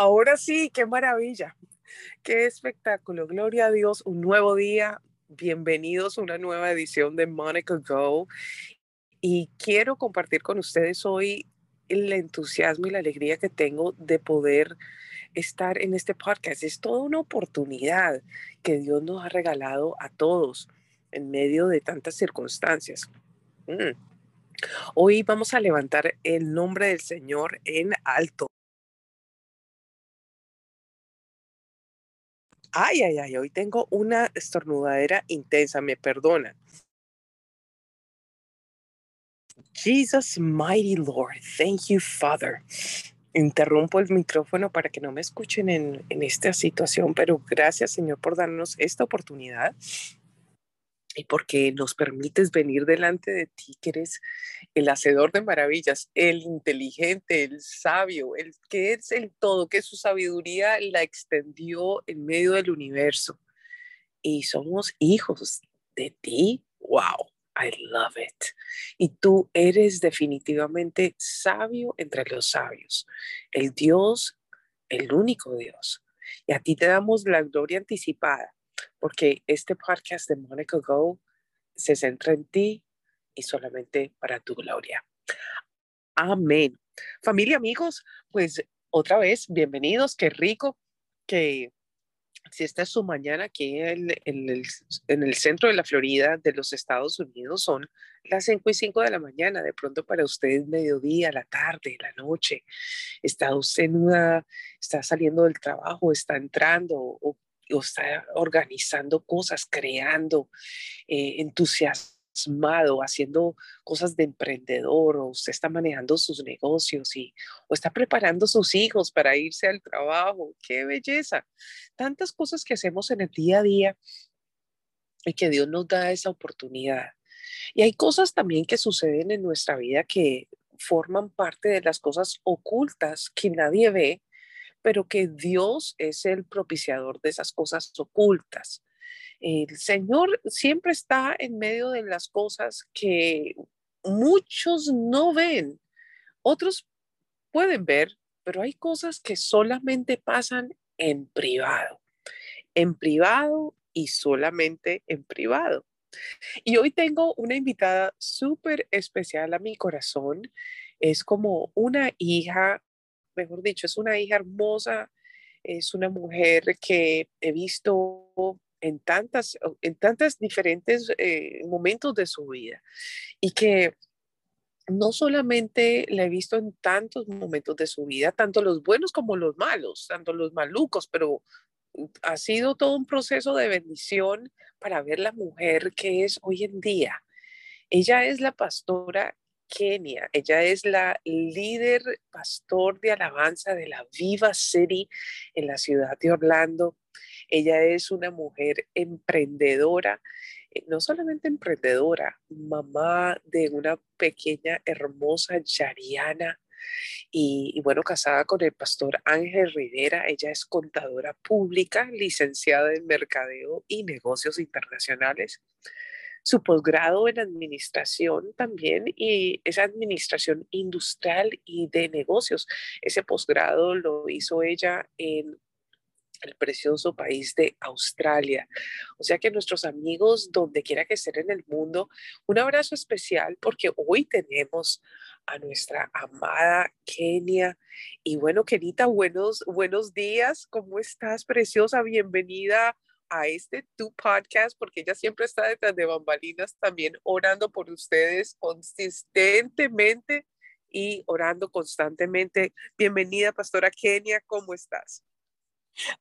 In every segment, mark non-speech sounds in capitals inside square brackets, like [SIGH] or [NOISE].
Ahora sí, qué maravilla, qué espectáculo. Gloria a Dios, un nuevo día. Bienvenidos a una nueva edición de Monica Go. Y quiero compartir con ustedes hoy el entusiasmo y la alegría que tengo de poder estar en este podcast. Es toda una oportunidad que Dios nos ha regalado a todos en medio de tantas circunstancias. Mm. Hoy vamos a levantar el nombre del Señor en alto. Ay, ay, ay, hoy tengo una estornudadera intensa, me perdona. Jesus, mighty Lord, thank you, Father. Interrumpo el micrófono para que no me escuchen en, en esta situación, pero gracias, Señor, por darnos esta oportunidad y porque nos permites venir delante de ti, que eres el hacedor de maravillas, el inteligente, el sabio, el que es el todo, que su sabiduría la extendió en medio del universo. Y somos hijos de ti. Wow, I love it. Y tú eres definitivamente sabio entre los sabios, el Dios, el único Dios. Y a ti te damos la gloria anticipada porque este podcast de Monica Go se centra en ti y solamente para tu gloria. Amén. Familia, amigos, pues otra vez, bienvenidos. Qué rico que si esta es su mañana aquí en, el, en, el, centro de la Florida de los Estados Unidos, son las 5 y 5 de la mañana. De pronto para usted mediodía, la tarde, la noche. Está usted en una, está saliendo del trabajo, está entrando o o está organizando cosas, creando, eh, entusiasmado, haciendo cosas de emprendedor, o usted está manejando sus negocios y, o está preparando sus hijos para irse al trabajo. ¡Qué belleza! Tantas cosas que hacemos en el día a día y que Dios nos da esa oportunidad. Y hay cosas también que suceden en nuestra vida que forman parte de las cosas ocultas que nadie ve, pero que Dios es el propiciador de esas cosas ocultas. El Señor siempre está en medio de las cosas que muchos no ven, otros pueden ver, pero hay cosas que solamente pasan en privado, en privado y solamente en privado. Y hoy tengo una invitada súper especial a mi corazón. Es como una hija mejor dicho, es una hija hermosa, es una mujer que he visto en tantas, en tantas diferentes eh, momentos de su vida y que no solamente la he visto en tantos momentos de su vida, tanto los buenos como los malos, tanto los malucos, pero ha sido todo un proceso de bendición para ver la mujer que es hoy en día. Ella es la pastora Kenia. Ella es la líder pastor de alabanza de la Viva City en la ciudad de Orlando. Ella es una mujer emprendedora, eh, no solamente emprendedora, mamá de una pequeña hermosa Yariana. Y, y, bueno, casada con el pastor Ángel Rivera, ella es contadora pública, licenciada en mercadeo y negocios internacionales su posgrado en administración también y esa administración industrial y de negocios. Ese posgrado lo hizo ella en el precioso país de Australia. O sea que nuestros amigos, donde quiera que estén en el mundo, un abrazo especial porque hoy tenemos a nuestra amada Kenia. Y bueno, Kenita, buenos, buenos días. ¿Cómo estás, preciosa? Bienvenida a este tu podcast porque ella siempre está detrás de bambalinas también orando por ustedes consistentemente y orando constantemente. Bienvenida, Pastora Kenia, ¿cómo estás?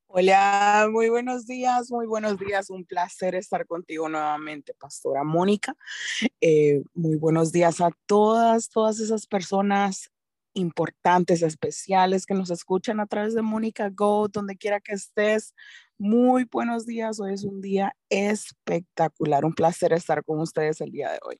Hola, muy buenos días, muy buenos días. Un placer estar contigo nuevamente, Pastora Mónica. Eh, muy buenos días a todas, todas esas personas importantes, especiales que nos escuchan a través de Mónica Go, donde quiera que estés. Muy buenos días, hoy es un día espectacular, un placer estar con ustedes el día de hoy.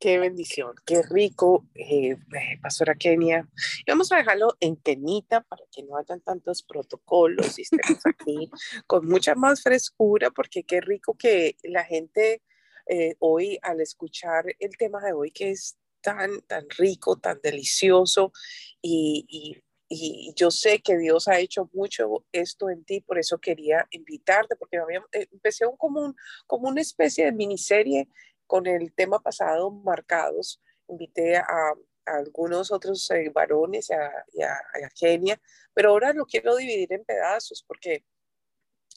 Qué bendición, qué rico, eh, eh, Pastora Kenia. Y vamos a dejarlo en tenita para que no hayan tantos protocolos y estemos aquí [LAUGHS] con mucha más frescura, porque qué rico que la gente eh, hoy, al escuchar el tema de hoy, que es tan, tan rico, tan delicioso y, y y yo sé que Dios ha hecho mucho esto en ti, por eso quería invitarte, porque eh, empecé un, como, un, como una especie de miniserie con el tema pasado, Marcados. Invité a, algunos otros eh, varones y a, a, Kenia, pero ahora lo quiero dividir en pedazos porque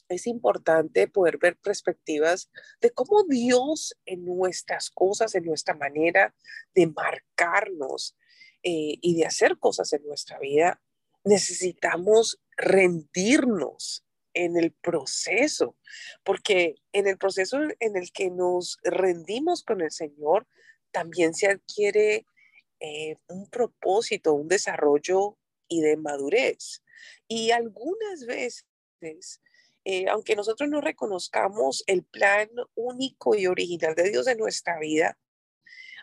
es importante poder ver perspectivas de cómo Dios en nuestras cosas, en nuestra manera de marcarnos eh, y de hacer cosas en nuestra vida, necesitamos rendirnos en el proceso, porque en el proceso en el que nos rendimos con el Señor, también se adquiere eh, un propósito, un desarrollo y de madurez. Y algunas veces, eh, aunque nosotros no reconozcamos el plan único y original de Dios en nuestra vida,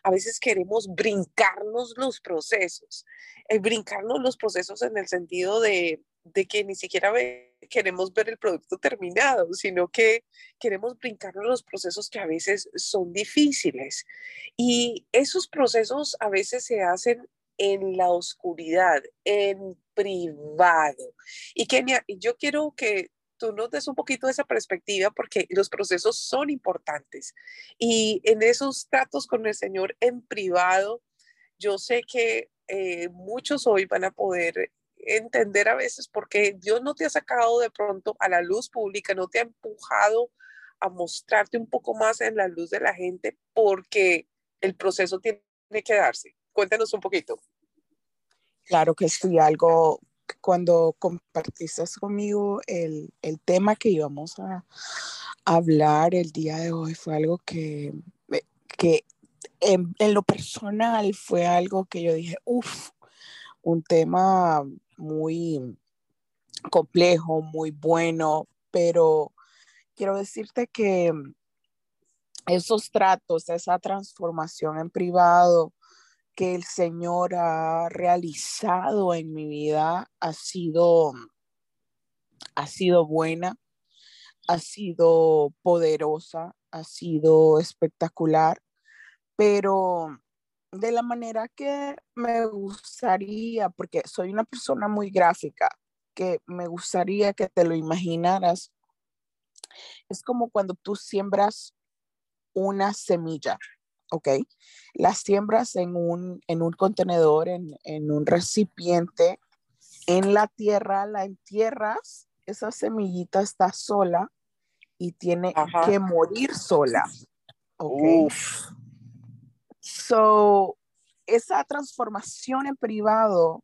a veces queremos brincarnos los procesos, eh, brincarnos los procesos en el sentido de, que ni siquiera queremos ver el producto terminado, sino que queremos brincarnos los procesos que a veces son difíciles. Y esos procesos a veces se hacen en la oscuridad, en privado. Y Kenia, yo quiero que tú nos des un poquito de esa perspectiva porque los procesos son importantes. Y en esos tratos con el Señor en privado, yo sé que eh, muchos hoy van a poder entender a veces porque Dios no te ha sacado de pronto a la luz pública, no te ha empujado a mostrarte un poco más en la luz de la gente porque el proceso tiene que darse. Cuéntanos un poquito. Claro que sí, algo cuando compartiste conmigo el, el, tema que íbamos a hablar el día de hoy fue algo que, que en, en lo personal fue algo que yo dije, uff, un tema muy complejo, muy bueno, pero quiero decirte que esos tratos, esa transformación en privado, que el Señor ha realizado en mi vida ha sido, ha sido buena, ha sido poderosa, ha sido espectacular, pero de la manera que me gustaría, porque soy una persona muy gráfica, que me gustaría que te lo imaginaras, es como cuando tú siembras una semilla ¿ok? Las siembras en un, en un contenedor, en, en un recipiente, en la tierra, la entierras, esa semillita está sola y tiene que morir sola. ¿ok? So, esa transformación en privado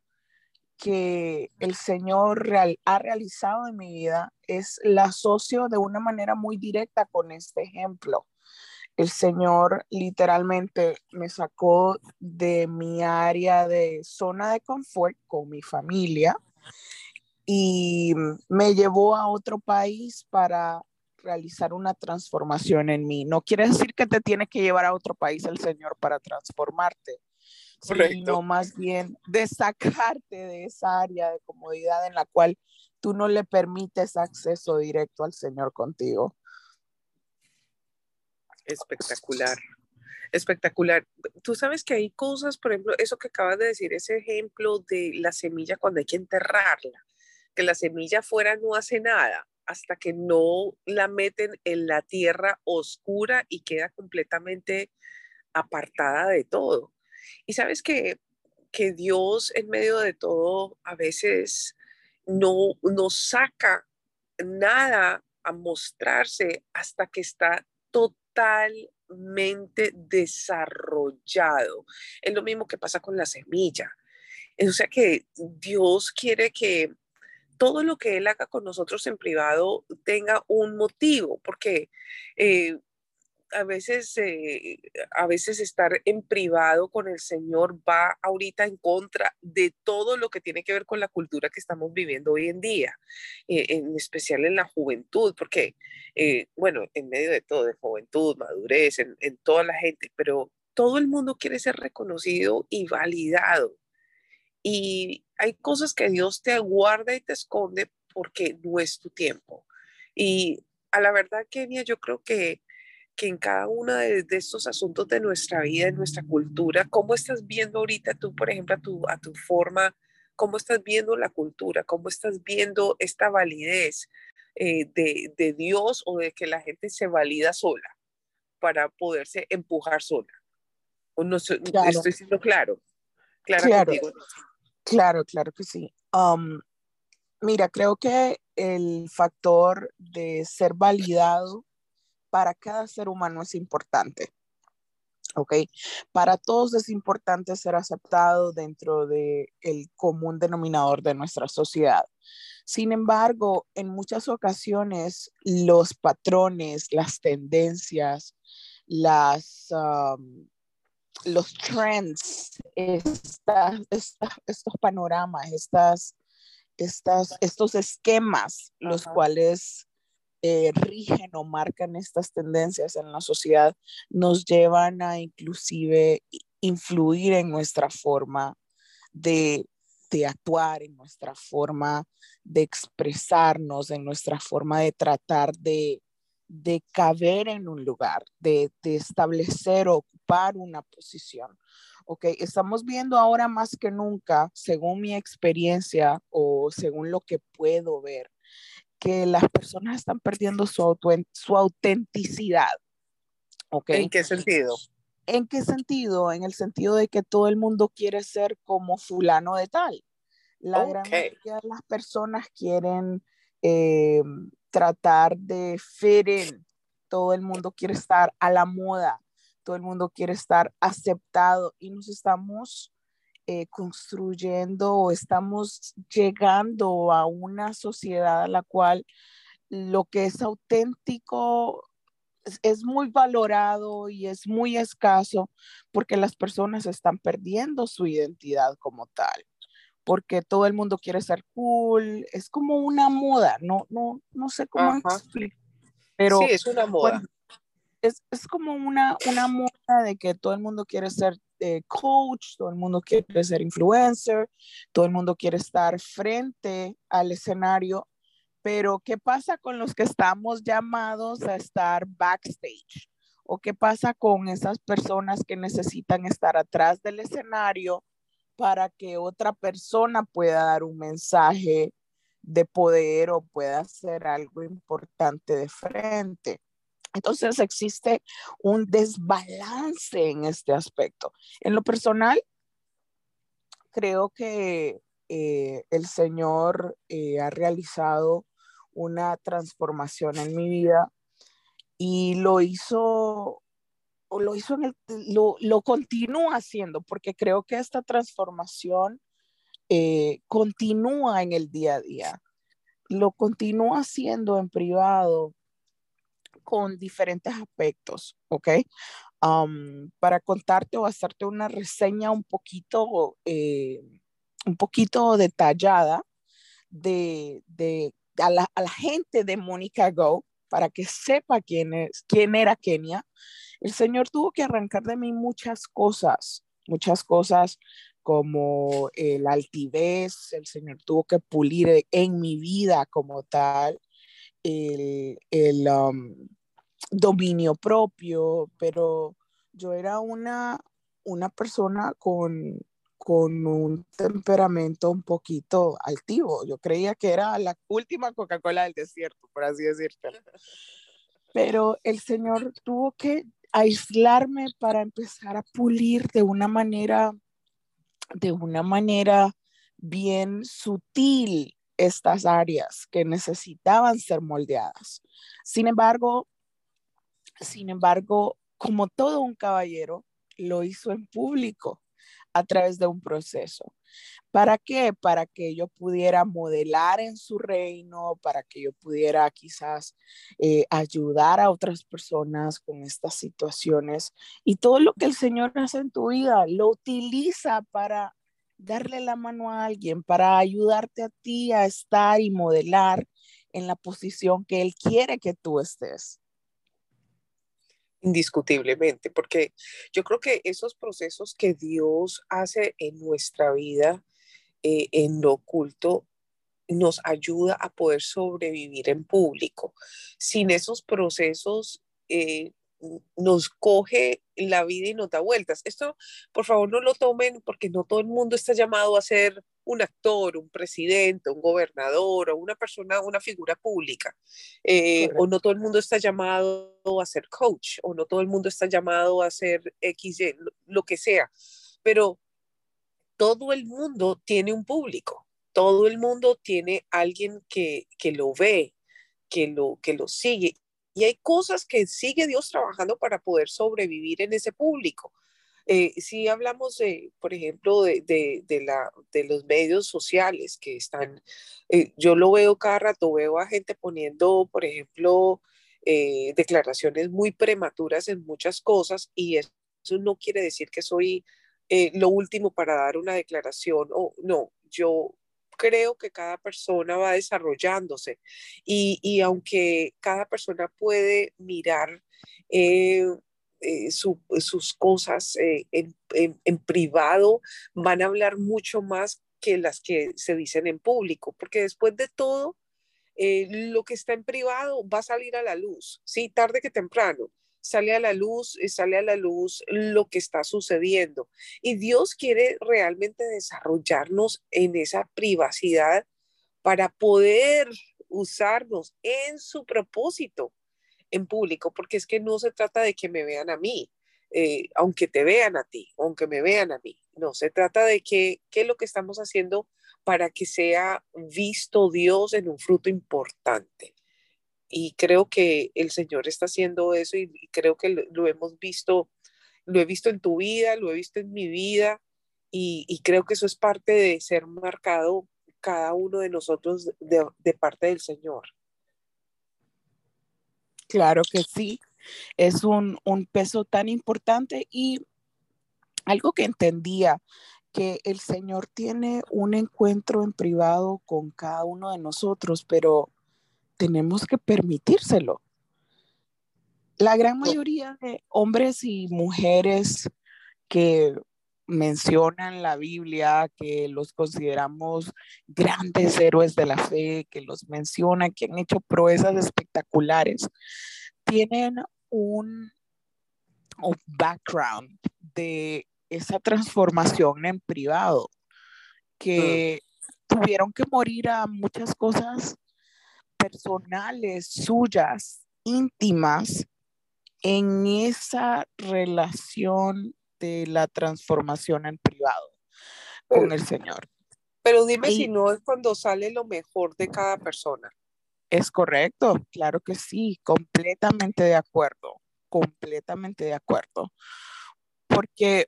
que el Señor real, ha realizado en mi vida es la asocio de una manera muy directa con este ejemplo el Señor literalmente me sacó de mi área de zona de confort con mi familia y me llevó a otro país para realizar una transformación en mí. No quiere decir que te tiene que llevar a otro país el Señor para transformarte, sino más bien de sacarte de esa área de comodidad en la cual tú no le permites acceso directo al Señor contigo. Espectacular. Espectacular. Tú sabes que hay cosas, por ejemplo, eso que acabas de decir, ese ejemplo de la semilla cuando hay que enterrarla, que la semilla fuera no hace nada hasta que no la meten en la tierra oscura y queda completamente apartada de todo. Y sabes que, que Dios en medio de todo a veces no nos saca nada a mostrarse hasta que está totalmente totalmente desarrollado. Es lo mismo que pasa con la semilla. O sea que Dios quiere que todo lo que Él haga con nosotros en privado tenga un motivo, porque eh, a veces, eh, a veces estar en privado con el Señor va ahorita en contra de todo lo que tiene que ver con la cultura que estamos viviendo hoy en día, eh, en especial en la juventud, porque, eh, bueno, en medio de todo, de juventud, madurez, en, en toda la gente, pero todo el mundo quiere ser reconocido y validado. Y hay cosas que Dios te aguarda y te esconde porque no es tu tiempo. Y a la verdad, Kenia, yo creo que que en cada uno de, estos asuntos de nuestra vida, de nuestra cultura, ¿cómo estás viendo ahorita tú, por ejemplo, a tu, a tu forma cómo estás viendo la cultura, cómo estás viendo esta validez eh, de, de, Dios o de que la gente se valida sola para poderse empujar sola. O no estoy siendo claro. Claro, claro, claro que sí. Um, mira, creo que el factor de ser validado para cada ser humano es importante. ¿ok? Para todos es importante ser aceptado dentro del el común denominador de nuestra sociedad. Sin embargo, en muchas ocasiones los patrones, las tendencias, las, um, los trends, estos panoramas, estas, estas, estos esquemas, los cuales eh, rigen o marcan estas tendencias en la sociedad, nos llevan a inclusive influir en nuestra forma de, de actuar, en nuestra forma de expresarnos, en nuestra forma de tratar de, de caber en un lugar, de, de establecer o ocupar una posición. Ok, estamos viendo ahora más que nunca, según mi experiencia o según lo que puedo ver, que las personas están perdiendo su, su autenticidad. ¿ok? ¿En qué sentido? ¿En qué sentido? En el sentido de que todo el mundo quiere ser como fulano de tal. La gran mayoría de las personas quieren eh, tratar de fit in. Todo el mundo quiere estar a la moda. Todo el mundo quiere estar aceptado y nos estamos eh, construyendo o estamos llegando a una sociedad a la cual lo que es auténtico es, muy valorado y es muy escaso porque las personas están perdiendo su identidad como tal porque todo el mundo quiere ser cool, es como una moda, no, no, no sé cómo explicar, pero sí, es una moda. Es, es, como una, una moda de que todo el mundo quiere ser eh, coach, todo el mundo quiere ser influencer, todo el mundo quiere estar frente al escenario, pero ¿qué pasa con los que estamos llamados a estar backstage? ¿O qué pasa con esas personas que necesitan estar atrás del escenario para que otra persona pueda dar un mensaje de poder o pueda hacer algo importante de frente? Entonces existe un desbalance en este aspecto. En lo personal, creo que eh, el Señor eh, ha realizado una transformación en mi vida y lo hizo, lo hizo en el, lo, lo continúa haciendo, porque creo que esta transformación eh, continúa en el día a día. Lo continúa haciendo en privado, con diferentes aspectos, ¿ok? Um, para contarte o hacerte una reseña un poquito, eh, un poquito detallada de, de a, la, a, la, gente de Mónica Go, para que sepa quién, es, quién era Kenia, el Señor tuvo que arrancar de mí muchas cosas, muchas cosas como el altivez, el Señor tuvo que pulir en mi vida como tal, el, el um, dominio propio, pero yo era una, una persona con, con un temperamento un poquito altivo. Yo creía que era la última Coca-Cola del desierto, por así decirlo. Pero el Señor tuvo que aislarme para empezar a pulir de una manera, de una manera bien sutil estas áreas que necesitaban ser moldeadas. Sin embargo, sin embargo, como todo un caballero, lo hizo en público a través de un proceso. ¿Para qué? Para que yo pudiera modelar en su reino, para que yo pudiera quizás eh, ayudar a otras personas con estas situaciones. Y todo lo que el Señor hace en tu vida lo utiliza para darle la mano a alguien, para ayudarte a ti a estar y modelar en la posición que Él quiere que tú estés indiscutiblemente, porque yo creo que esos procesos que Dios hace en nuestra vida, eh, en lo oculto, nos ayuda a poder sobrevivir en público. Sin esos procesos, eh, nos coge la vida y nos da vueltas. Esto, por favor, no lo tomen porque no todo el mundo está llamado a ser un actor, un presidente, un gobernador o una persona, una figura pública. Eh, o no todo el mundo está llamado a ser coach, o no todo el mundo está llamado a ser X, lo que sea. Pero todo el mundo tiene un público, todo el mundo tiene alguien que, que lo ve, que lo, que lo sigue y hay cosas que sigue Dios trabajando para poder sobrevivir en ese público. Eh, si hablamos, de, por ejemplo, de, de, la, de los medios sociales que están, eh, yo lo veo cada rato, veo a gente poniendo, por ejemplo, eh, declaraciones muy prematuras en muchas cosas y eso no quiere decir que soy lo último para dar una declaración o no, yo creo que cada persona va desarrollándose y, aunque cada persona puede mirar eh, eh, sus cosas eh, en, privado, van a hablar mucho más que las que se dicen en público, porque después de todo, lo que está en privado va a salir a la luz, sí, tarde que temprano sale a la luz, y sale a la luz lo que está sucediendo. Y Dios quiere realmente desarrollarnos en esa privacidad para poder usarnos en su propósito en público, porque es que no se trata de que me vean a mí, eh, aunque te vean a ti, aunque me vean a mí. No, se trata de que, qué es lo que estamos haciendo para que sea visto Dios en un fruto importante. Y creo que el Señor está haciendo eso y, creo que lo, hemos visto, lo he visto en tu vida, lo he visto en mi vida y, creo que eso es parte de ser marcado cada uno de nosotros de, parte del Señor. Claro que sí, es un, un, peso tan importante y algo que entendía, que el Señor tiene un encuentro en privado con cada uno de nosotros, pero tenemos que permitírselo. La gran mayoría de hombres y mujeres que mencionan la Biblia, que los consideramos grandes héroes de la fe, que los mencionan, que han hecho proezas espectaculares, tienen un, background de esa transformación en privado, que tuvieron que morir a muchas cosas personales suyas, íntimas, en esa relación de la transformación en privado con el Señor. Pero dime si no es cuando sale lo mejor de cada persona. Es correcto, claro que sí, completamente de acuerdo, completamente de acuerdo. Porque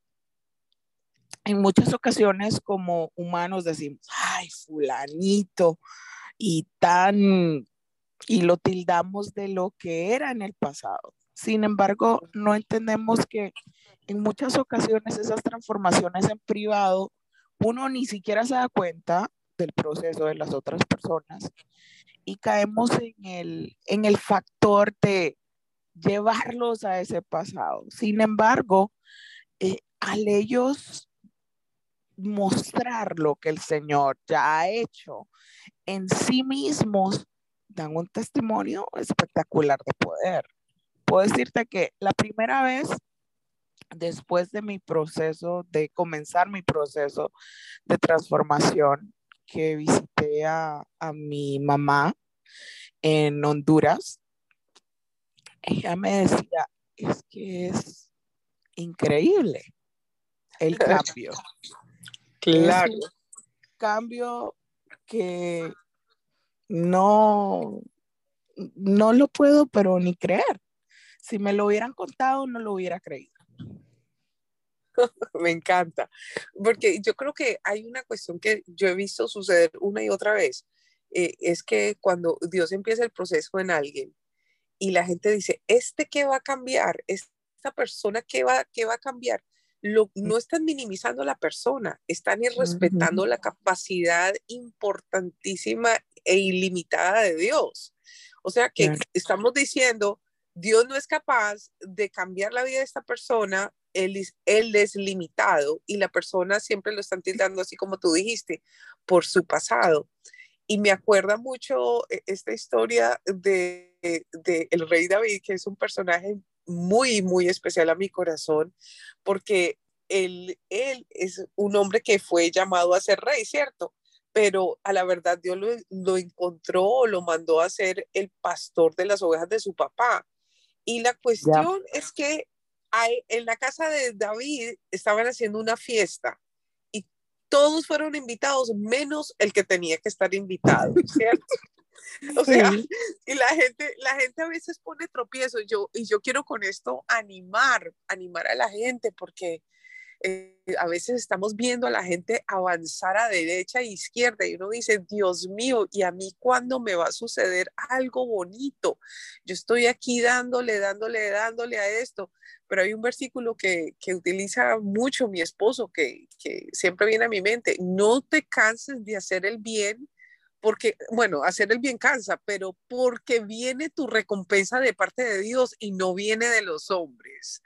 en muchas ocasiones como humanos decimos, ay, fulanito, y tan y lo tildamos de lo que era en el pasado. Sin embargo, no entendemos que en muchas ocasiones esas transformaciones en privado, uno ni siquiera se da cuenta del proceso de las otras personas y caemos en el, en el factor de llevarlos a ese pasado. Sin embargo, eh, al ellos mostrar lo que el Señor ya ha hecho en sí mismos dan un testimonio espectacular de poder. Puedo decirte que la primera vez, después de mi proceso, de comenzar mi proceso de transformación, que visité a, a mi mamá en Honduras, ella me decía, es que es increíble el [LAUGHS] cambio. Claro. cambio que no, no lo puedo, pero ni creer. Si me lo hubieran contado, no lo hubiera creído. [LAUGHS] me encanta, porque yo creo que hay una cuestión que yo he visto suceder una y otra vez, eh, es que cuando Dios empieza el proceso en alguien y la gente dice, ¿este qué va a cambiar? ¿Esta persona qué va, qué va a cambiar? No están minimizando a la persona, están respetando la capacidad importantísima e ilimitada de Dios. O sea que estamos diciendo, Dios no es capaz de cambiar la vida de esta persona, él es, él es limitado y la persona siempre lo están tildando así como tú dijiste, por su pasado. Y me acuerda mucho eh, esta historia de, de, el rey David, que es un personaje muy, muy especial a mi corazón, porque él, él es un hombre que fue llamado a ser rey, ¿cierto? Pero a la verdad Dios lo, lo encontró, lo mandó a ser el pastor de las ovejas de su papá. Y la cuestión es que hay, en la casa de David estaban haciendo una fiesta y todos fueron invitados, menos el que tenía que estar invitado, ¿cierto? [LAUGHS] [LAUGHS] O sea, y la gente, la gente a veces pone tropiezos. Yo, y yo quiero con esto animar, animar a la gente, porque eh, a veces estamos viendo a la gente avanzar a derecha e izquierda y uno dice, Dios mío, ¿y a mí cuándo me va a suceder algo bonito? Yo estoy aquí dándole, dándole, dándole a esto, pero hay un versículo que, que utiliza mucho mi esposo, que, que siempre viene a mi mente, no te canses de hacer el bien porque, bueno, hacer el bien cansa, pero porque viene tu recompensa de parte de Dios y no viene de los hombres.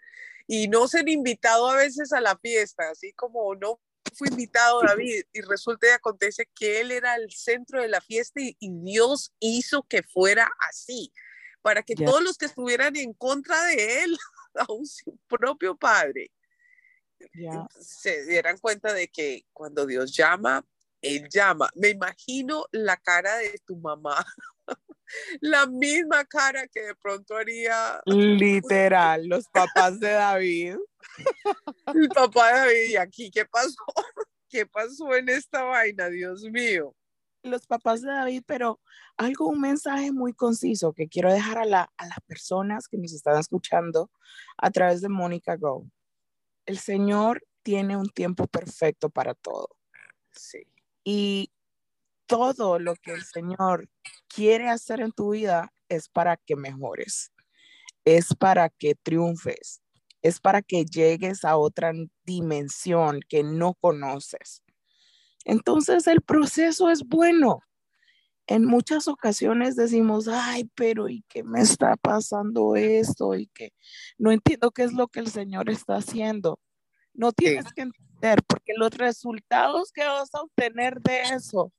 Y no ser invitado a veces a la fiesta, así como no fue invitado [LAUGHS] David y resulta y acontece que él era el centro de la fiesta y, Dios hizo que fuera así, para que todos los que estuvieran en contra de él, [LAUGHS] aún su propio padre, se dieran cuenta de que cuando Dios llama, él llama. Me imagino la cara de tu mamá. [LAUGHS] la misma cara que de pronto haría. Literal, los papás de David. [LAUGHS] El papá de David, ¿y aquí qué pasó? [LAUGHS] ¿Qué pasó en esta vaina, Dios mío? Los papás de David, pero algo, un mensaje muy conciso que quiero dejar a, la, a las personas que nos están escuchando a través de Mónica Go. El Señor tiene un tiempo perfecto para todo. Sí. Y todo lo que el Señor quiere hacer en tu vida es para que mejores, es para que triunfes, es para que llegues a otra dimensión que no conoces. Entonces el proceso es bueno. En muchas ocasiones decimos, ay, pero ¿y qué me está pasando esto? Y que no entiendo qué es lo que el Señor está haciendo. No tienes que porque los resultados que vas a obtener de eso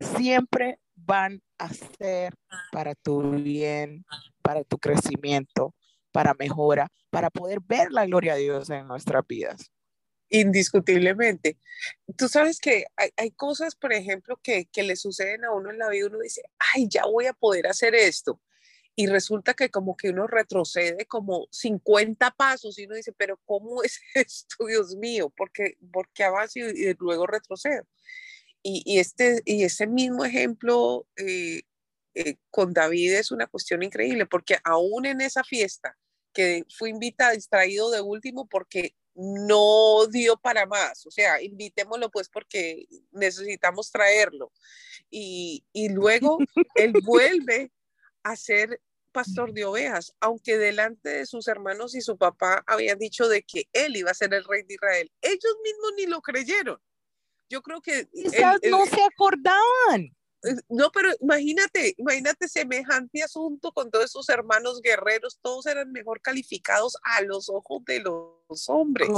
siempre van a ser para tu bien, para tu crecimiento, para mejora, para poder ver la gloria de Dios en nuestras vidas. Indiscutiblemente. Tú sabes que hay, hay cosas, por ejemplo, que, que, le suceden a uno en la vida, uno dice, ay, ya voy a poder hacer esto y resulta que como que uno retrocede como 50 pasos y uno dice, pero ¿cómo es [LAUGHS] esto, Dios mío? ¿Por qué, por qué avanzo y, luego retrocedo? Y, y, este, y ese mismo ejemplo eh, eh, con David es una cuestión increíble, porque aún en esa fiesta que fue invitado, distraído de último porque no dio para más, o sea, invitémoslo pues porque necesitamos traerlo. Y, y [LAUGHS] luego él vuelve a ser pastor de ovejas, aunque delante de sus hermanos y su papá habían dicho de que él iba a ser el rey de Israel. Ellos mismos ni lo creyeron. Yo creo que... no se acordaban. No, pero imagínate, imagínate semejante asunto con todos esos hermanos guerreros, todos eran mejor calificados a los ojos de los hombres.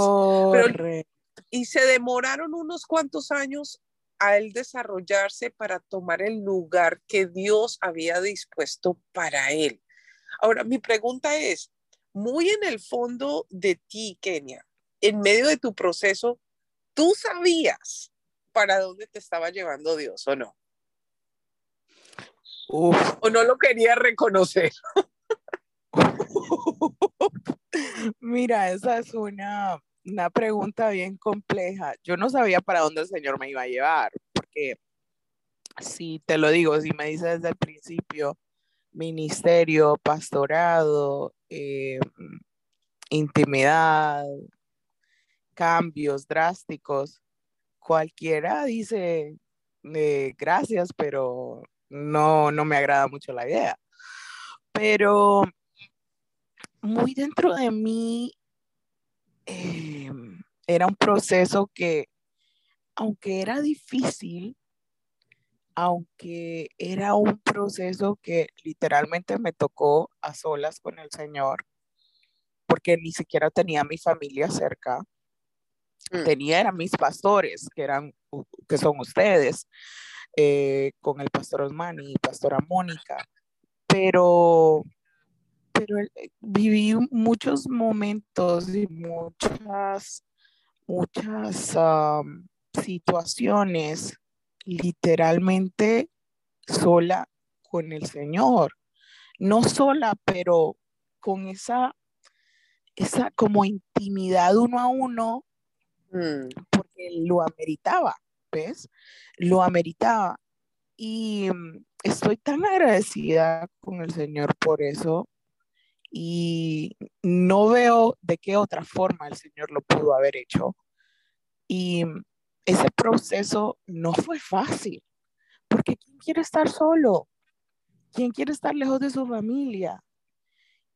y se demoraron unos cuantos años a él desarrollarse para tomar el lugar que Dios había dispuesto para él. Ahora, mi pregunta es, muy en el fondo de ti, Kenia, en medio de tu proceso, ¿tú sabías para dónde te estaba llevando Dios o no? ¿O no lo quería reconocer? [LAUGHS] Mira, esa es una, una pregunta bien compleja. Yo no sabía para dónde el Señor me iba a llevar, porque si te lo digo, si me dices desde el principio, ministerio, pastorado, eh, intimidad, cambios drásticos. Cualquiera dice eh, gracias, pero no, no me agrada mucho la idea. Pero muy dentro de mí eh, era un proceso que, aunque era difícil, aunque era un proceso que literalmente me tocó a solas con el Señor, porque ni siquiera tenía mi familia cerca, mm. tenía eran mis pastores, que eran, que son ustedes, eh, con el pastor Osmani y pastora Mónica, pero, pero eh, viví muchos momentos y muchas, muchas situaciones literalmente sola con el Señor. No sola, pero con esa, esa como intimidad uno a uno, mm. porque lo ameritaba, ¿ves? Lo ameritaba. Y mm, estoy tan agradecida con el Señor por eso. Y no veo de qué otra forma el Señor lo pudo haber hecho. Y ese proceso no fue fácil, porque ¿quién quiere estar solo? ¿Quién quiere estar lejos de su familia?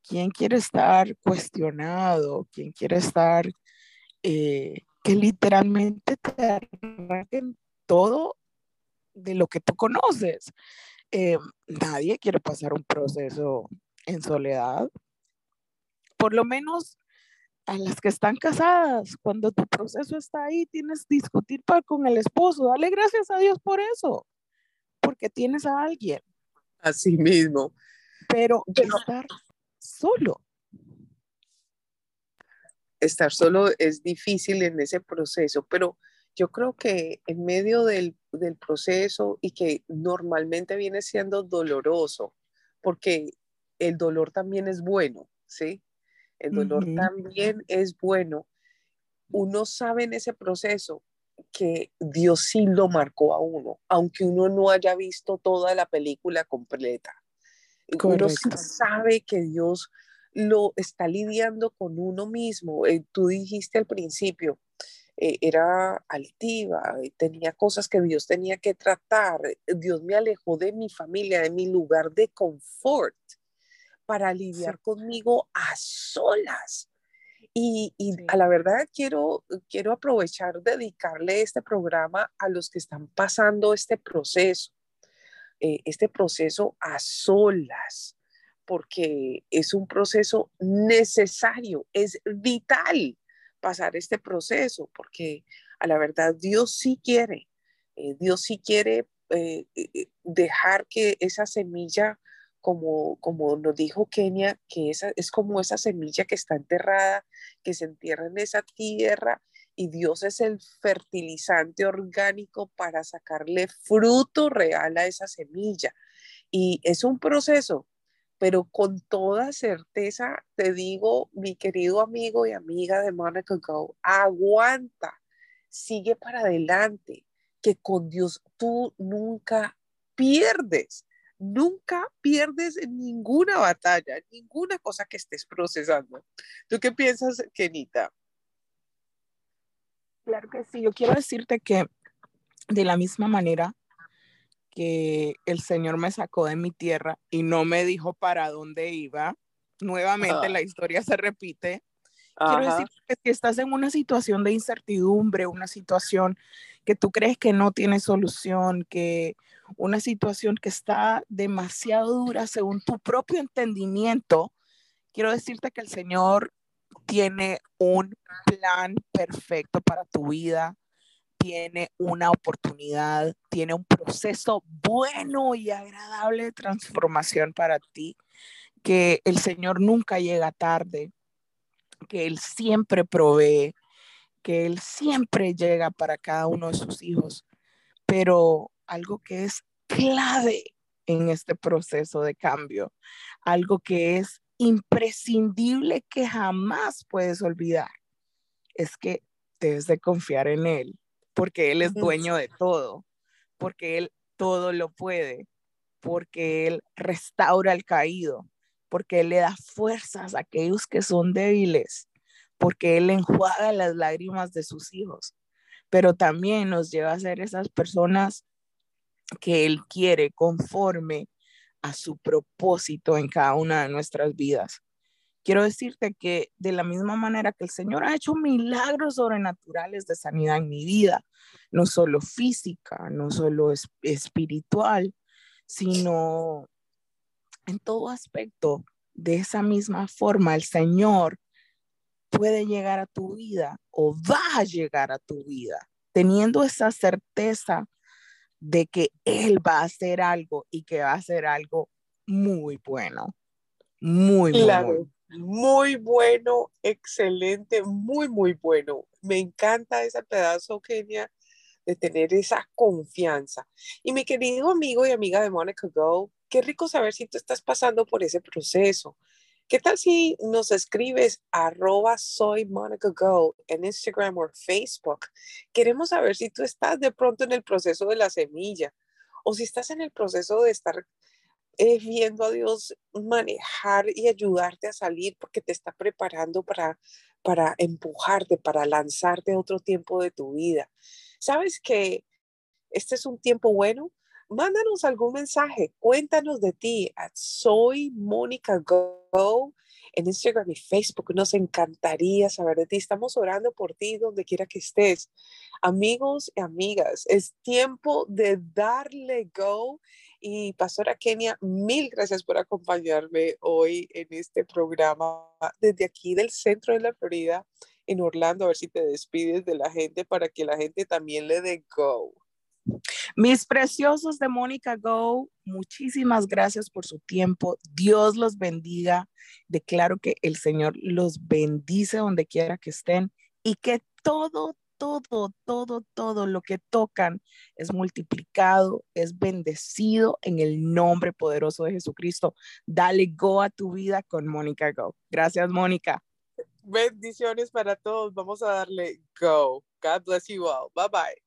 ¿Quién quiere estar cuestionado? ¿Quién quiere estar eh, que literalmente te arranquen todo de lo que tú conoces? Eh, nadie quiere pasar un proceso en soledad. Por lo menos a las que están casadas, cuando tu proceso está ahí, tienes que discutir con el esposo. Dale gracias a Dios por eso, porque tienes a alguien. Así mismo. Pero, estar solo. Estar solo es difícil en ese proceso, pero yo creo que en medio del, del proceso y que normalmente viene siendo doloroso, porque el dolor también es bueno, ¿sí? El dolor también es bueno. Uno sabe en ese proceso que Dios sí lo marcó a uno, aunque uno no haya visto toda la película completa. Uno sí sabe que Dios lo está lidiando con uno mismo. Eh, tú dijiste al principio, eh, era altiva, eh, tenía cosas que Dios tenía que tratar. Dios me alejó de mi familia, de mi lugar de confort para lidiar conmigo a solas. Y, a la verdad quiero, quiero aprovechar, dedicarle este programa a los que están pasando este proceso, eh, este proceso a solas, porque es un proceso necesario, es vital pasar este proceso, porque a la verdad Dios sí quiere, eh, Dios sí quiere eh, dejar que esa semilla como, como nos dijo Kenia, que esa, es como esa semilla que está enterrada, que se entierra en esa tierra y Dios es el fertilizante orgánico para sacarle fruto real a esa semilla. Y es un proceso, pero con toda certeza te digo, mi querido amigo y amiga de Monica Go, aguanta, sigue para adelante, que con Dios tú nunca pierdes nunca pierdes ninguna batalla, ninguna cosa que estés procesando. ¿Tú qué piensas, Kenita? Claro que sí, yo quiero decirte que de la misma manera que el Señor me sacó de mi tierra y no me dijo para dónde iba, nuevamente la historia se repite. Quiero decir que si estás en una situación de incertidumbre, una situación que tú crees que no tiene solución, que una situación que está demasiado dura según tu propio entendimiento, quiero decirte que el Señor tiene un plan perfecto para tu vida, tiene una oportunidad, tiene un proceso bueno y agradable de transformación para ti, que el Señor nunca llega tarde, que Él siempre provee, que Él siempre llega para cada uno de sus hijos, pero algo que es clave en este proceso de cambio, algo que es imprescindible que jamás puedes olvidar, es que debes de confiar en Él, porque Él es dueño de todo, porque Él todo lo puede, porque Él restaura al caído, porque Él le da fuerzas a aquellos que son débiles, porque Él enjuaga las lágrimas de sus hijos, pero también nos lleva a ser esas personas que Él quiere conforme a su propósito en cada una de nuestras vidas. Quiero decirte que de la misma manera que el Señor ha hecho milagros sobrenaturales de sanidad en mi vida, no solo física, no solo espiritual, sino en todo aspecto, de esa misma forma, el Señor puede llegar a tu vida o va a llegar a tu vida, teniendo esa certeza de que Él va a hacer algo y que va a hacer algo muy bueno, Muy, claro. muy, bueno, excelente, muy, muy bueno. Me encanta ese pedazo, Kenia, de tener esa confianza. Y mi querido amigo y amiga de Monica Go, qué rico saber si tú estás pasando por ese proceso. ¿Qué tal si nos escribes arroba soy Monica Go en Instagram o Facebook? Queremos saber si tú estás de pronto en el proceso de la semilla o si estás en el proceso de estar eh, viendo a Dios manejar y ayudarte a salir porque te está preparando para, para empujarte, para lanzarte a otro tiempo de tu vida. ¿Sabes que este es un tiempo bueno? Mándanos algún mensaje, cuéntanos de ti Soy Mónica Go en Instagram y Facebook. Nos encantaría saber de ti. Estamos orando por ti donde quiera que estés. Amigos y amigas, es tiempo de darle go. Y Pastora Kenia, mil gracias por acompañarme hoy en este programa desde aquí del centro de la Florida, en Orlando. A ver si te despides de la gente para que la gente también le dé go. Mis preciosos de Mónica Go, muchísimas gracias por su tiempo. Dios los bendiga. Declaro que el Señor los bendice donde quiera que estén y que todo, todo, todo, todo lo que tocan es multiplicado, es bendecido en el nombre poderoso de Jesucristo. Dale go a tu vida con Mónica Go. Gracias, Mónica. Bendiciones para todos. Vamos a darle go. God bless you all. Bye bye.